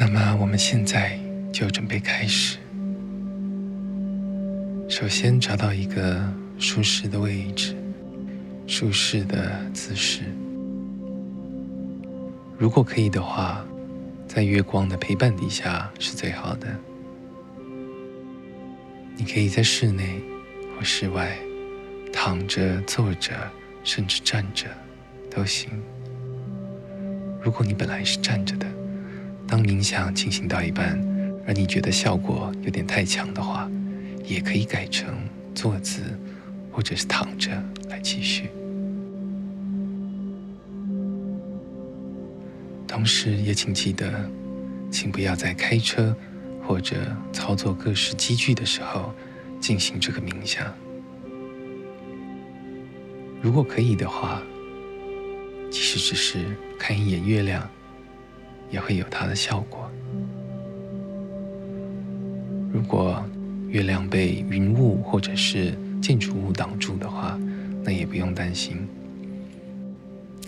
那么我们现在就准备开始。首先找到一个舒适的位置，舒适的姿势。如果可以的话，在月光的陪伴底下是最好的。你可以在室内或室外，躺着、坐着，甚至站着都行。如果你本来是站着的，当冥想进行到一半，而你觉得效果有点太强的话，也可以改成坐姿或者是躺着来继续。同时，也请记得，请不要在开车。或者操作各式机具的时候进行这个冥想。如果可以的话，即使只是看一眼月亮，也会有它的效果。如果月亮被云雾或者是建筑物挡住的话，那也不用担心，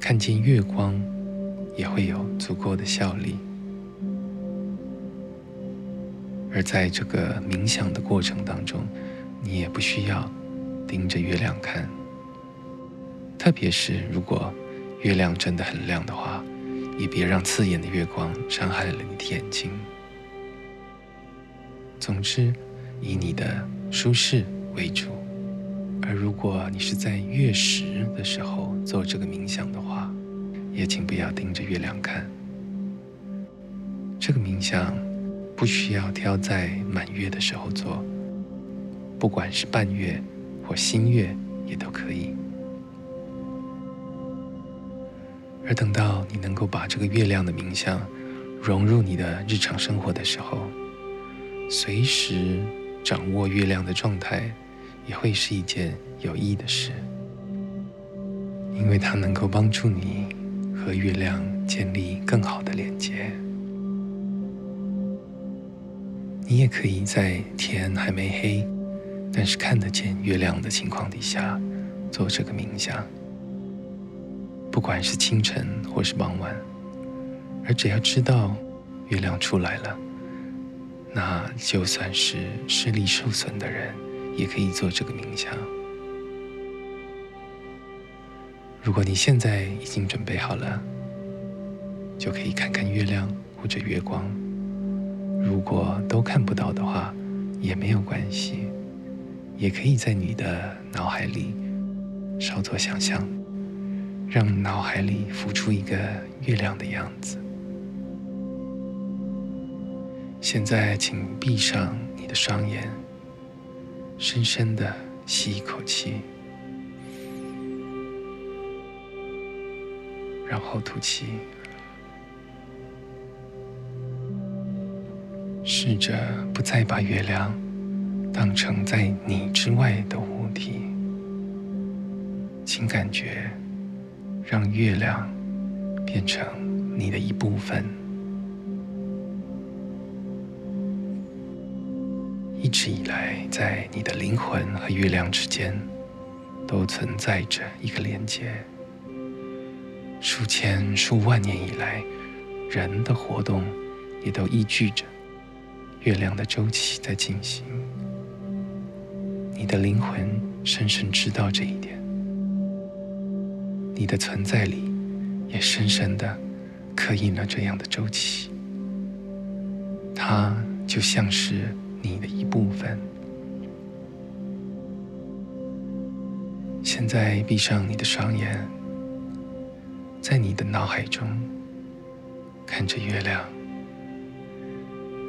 看见月光也会有足够的效力。而在这个冥想的过程当中，你也不需要盯着月亮看。特别是如果月亮真的很亮的话，也别让刺眼的月光伤害了你的眼睛。总之，以你的舒适为主。而如果你是在月食的时候做这个冥想的话，也请不要盯着月亮看。这个冥想。不需要挑在满月的时候做，不管是半月或新月也都可以。而等到你能够把这个月亮的冥想融入你的日常生活的时候，随时掌握月亮的状态也会是一件有益的事，因为它能够帮助你和月亮建立更好的连接。你也可以在天还没黑，但是看得见月亮的情况底下做这个冥想。不管是清晨或是傍晚，而只要知道月亮出来了，那就算是视力受损的人也可以做这个冥想。如果你现在已经准备好了，就可以看看月亮或者月光。如果都看不到的话，也没有关系，也可以在你的脑海里稍作想象，让脑海里浮出一个月亮的样子。现在，请闭上你的双眼，深深的吸一口气，然后吐气。试着不再把月亮当成在你之外的物体，请感觉让月亮变成你的一部分。一直以来，在你的灵魂和月亮之间都存在着一个连接。数千数万年以来，人的活动也都依据着。月亮的周期在进行，你的灵魂深深知道这一点，你的存在里也深深的刻印了这样的周期，它就像是你的一部分。现在闭上你的双眼，在你的脑海中看着月亮。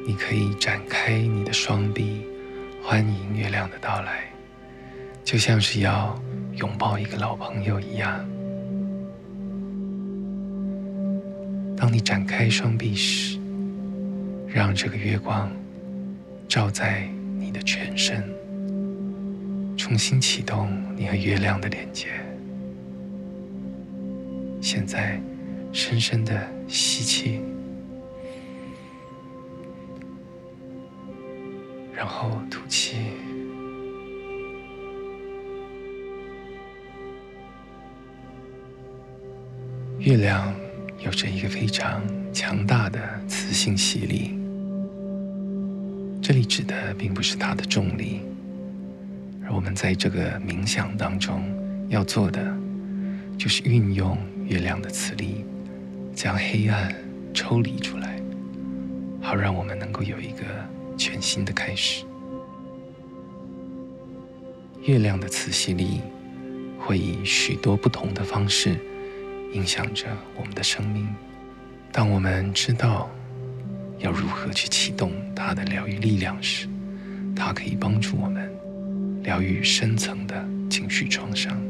你可以展开你的双臂，欢迎月亮的到来，就像是要拥抱一个老朋友一样。当你展开双臂时，让这个月光照在你的全身，重新启动你和月亮的连接。现在，深深的吸气。然后吐气。月亮有着一个非常强大的磁性吸力。这里指的并不是它的重力，而我们在这个冥想当中要做的，就是运用月亮的磁力，将黑暗抽离出来，好让我们能够有一个全新的开始。月亮的磁吸力会以许多不同的方式影响着我们的生命。当我们知道要如何去启动它的疗愈力量时，它可以帮助我们疗愈深层的情绪创伤。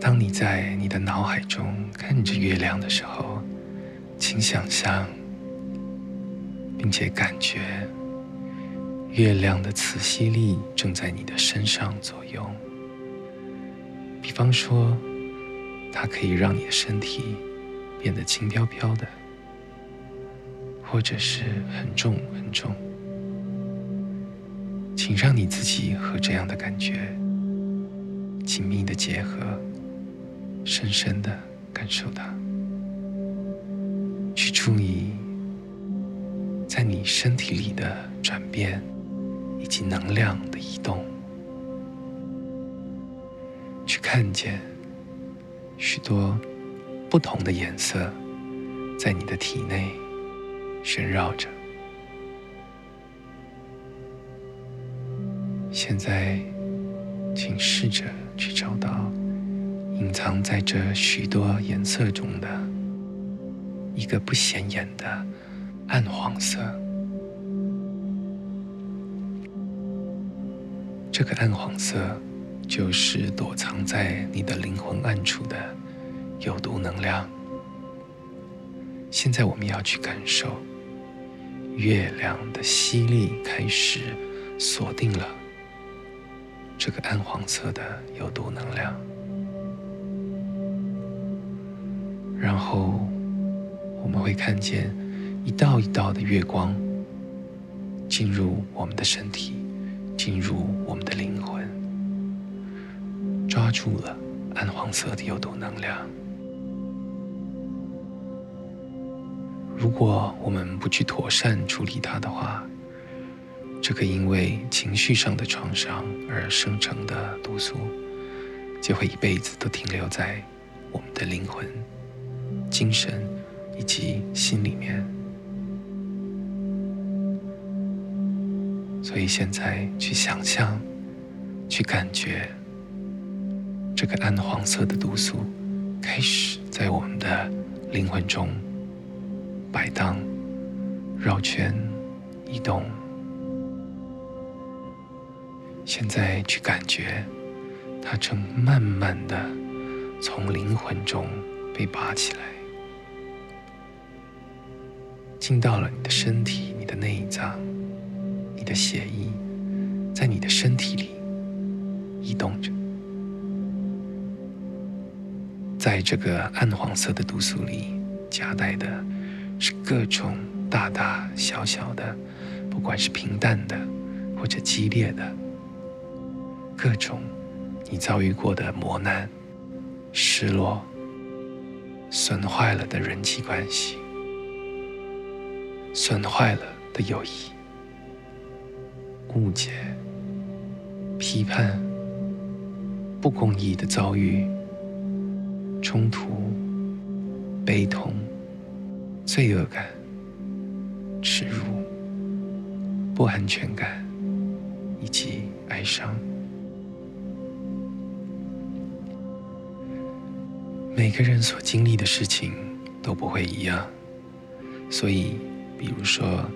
当你在你的脑海中看着月亮的时候，请想象，并且感觉月亮的磁吸力正在你的身上作用。比方说，它可以让你的身体变得轻飘飘的，或者是很重很重。请让你自己和这样的感觉紧密的结合，深深的感受它，去注意在你身体里的转变以及能量的移动，看见。许多不同的颜色在你的体内旋绕着。现在，请试着去找到隐藏在这许多颜色中的一个不显眼的暗黄色。这个暗黄色。就是躲藏在你的灵魂暗处的有毒能量。现在我们要去感受月亮的吸力开始锁定了这个暗黄色的有毒能量，然后我们会看见一道一道的月光进入我们的身体，进入我们的灵魂。抓住了暗黄色的有毒能量。如果我们不去妥善处理它的话，这个因为情绪上的创伤而生成的毒素，就会一辈子都停留在我们的灵魂、精神以及心里面。所以现在去想象，去感觉。这个暗黄色的毒素开始在我们的灵魂中摆荡、绕圈、移动。现在去感觉，它正慢慢的从灵魂中被拔起来，进到了你的身体、你的内脏、你的血液，在你的身体里移动着。在这个暗黄色的毒素里夹带的是各种大大小小的，不管是平淡的或者激烈的，各种你遭遇过的磨难、失落、损坏了的人际关系、损坏了的友谊、误解、批判、不公义的遭遇。冲突、悲痛、罪恶感、耻辱、不安全感以及哀伤，每个人所经历的事情都不会一样，所以，比如说，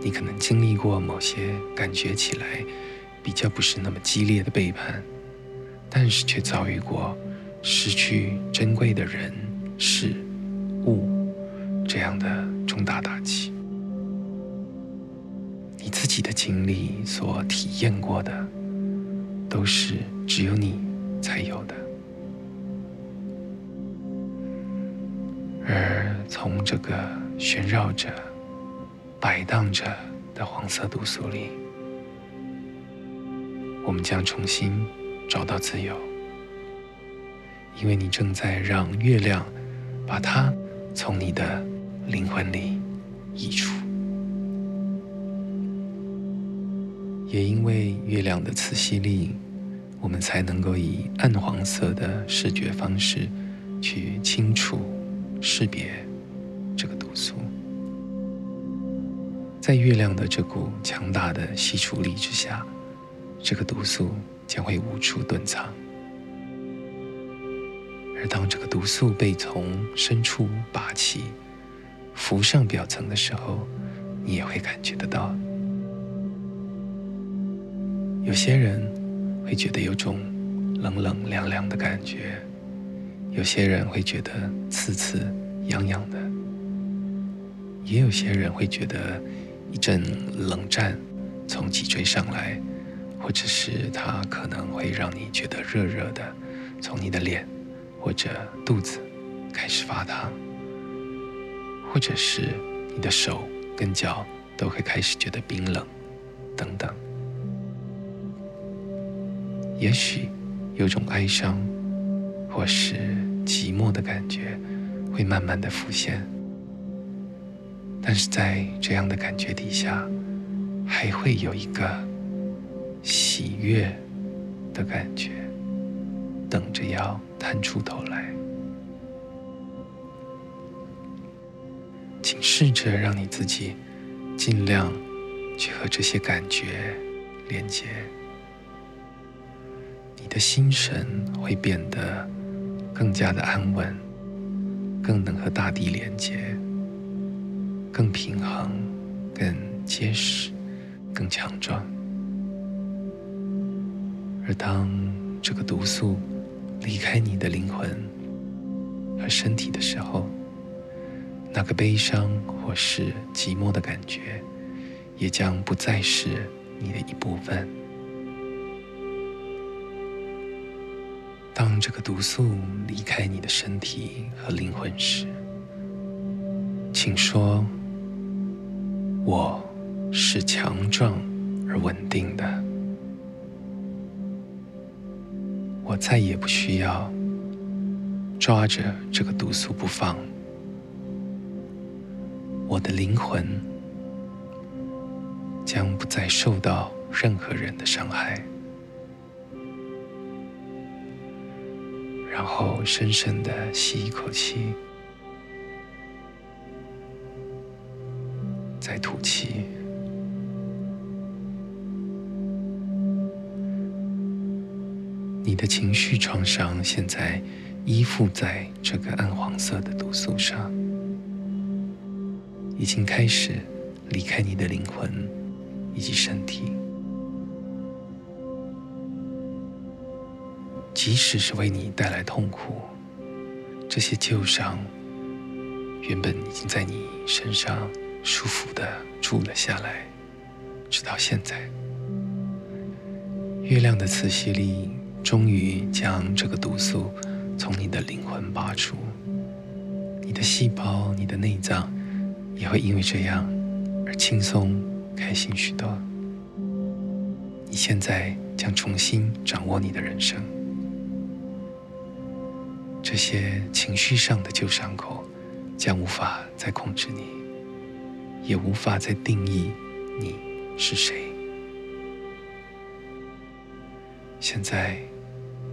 你可能经历过某些感觉起来比较不是那么激烈的背叛，但是却遭遇过。失去珍贵的人、事、物，这样的重大打击，你自己的经历所体验过的，都是只有你才有的。而从这个旋绕着、摆荡着的黄色毒素里，我们将重新找到自由。因为你正在让月亮把它从你的灵魂里移除。也因为月亮的磁吸力，我们才能够以暗黄色的视觉方式去清楚识别这个毒素。在月亮的这股强大的吸除力之下，这个毒素将会无处遁藏。而当这个毒素被从深处拔起，浮上表层的时候，你也会感觉得到。有些人会觉得有种冷冷凉凉的感觉，有些人会觉得刺刺痒痒的，也有些人会觉得一阵冷战从脊椎上来，或者是它可能会让你觉得热热的，从你的脸或者肚子开始发烫，或者是你的手跟脚都会开始觉得冰冷，等等。也许有种哀伤或是寂寞的感觉会慢慢的浮现，但是在这样的感觉底下，还会有一个喜悦的感觉等着要探出头来。请试着让你自己尽量去和这些感觉连接。你的心神会变得更加的安稳，更能和大地连接，更平衡，更结实，更强壮。而当这个毒素离开你的灵魂和身体的时候，那个悲伤或是寂寞的感觉，也将不再是你的一部分。当这个毒素离开你的身体和灵魂时，请说：“我是强壮而稳定的，我再也不需要抓着这个毒素不放，我的灵魂将不再受到任何人的伤害。”然后深深的吸一口气，你的情绪创伤现在依附在这个暗黄色的毒素上，已经开始离开你的灵魂以及身体。即使是为你带来痛苦，这些旧伤原本已经在你身上舒服地住了下来，直到现在。月亮的磁吸力终于将这个毒素从你的灵魂拔出，你的细胞、你的内脏也会因为这样而轻松、开心许多。你现在将重新掌握你的人生。这些情绪上的旧伤口将无法再控制你，也无法再定义你是谁。现在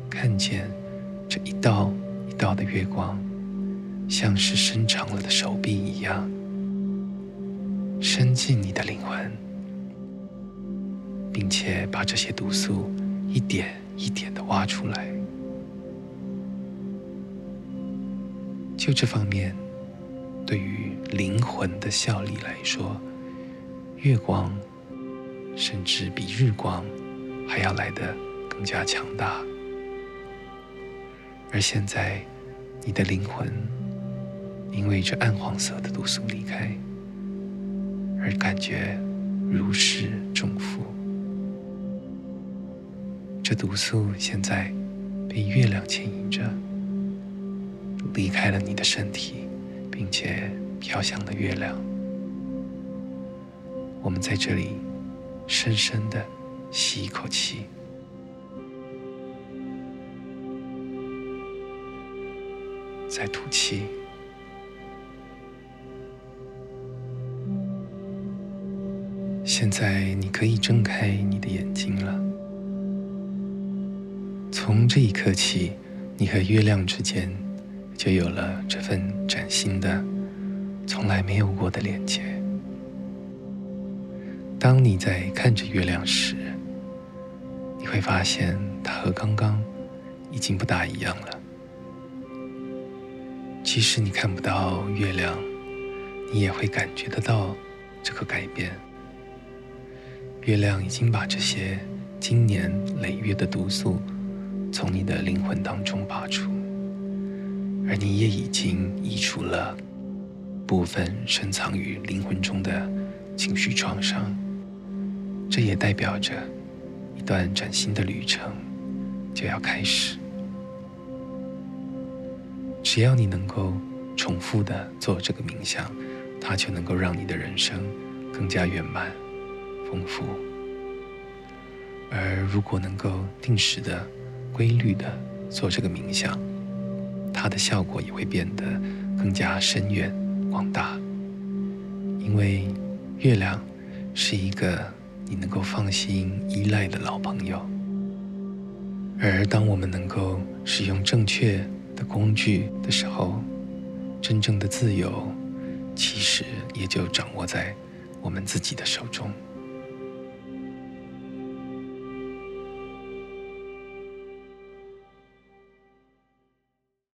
看见这一道一道的月光，像是伸长了的手臂一样，伸进你的灵魂，并且把这些毒素一点一点的挖出来。就这方面，对于灵魂的效力来说，月光甚至比日光还要来的更加强大。而现在，你的灵魂因为这暗黄色的毒素离开，而感觉如释重负。这毒素现在被月亮牵引着。离开了你的身体，并且飘向了月亮。我们在这里深深的吸一口气，在吐气。现在你可以睁开你的眼睛了。从这一刻起，你和月亮之间就有了这份崭新的、从来没有过的连接。当你在看着月亮时，你会发现它和刚刚已经不大一样了。即使你看不到月亮，你也会感觉得到这个改变。月亮已经把这些经年累月的毒素从你的灵魂当中拔出，而你也已经移除了部分深藏于灵魂中的情绪创伤。这也代表着一段崭新的旅程就要开始。只要你能够重复的做这个冥想，它就能够让你的人生更加圆满。丰富，而如果能够定时的、规律的做这个冥想，它的效果也会变得更加深远、广大。因为月亮是一个你能够放心依赖的老朋友，而当我们能够使用正确的工具的时候，真正的自由其实也就掌握在我们自己的手中。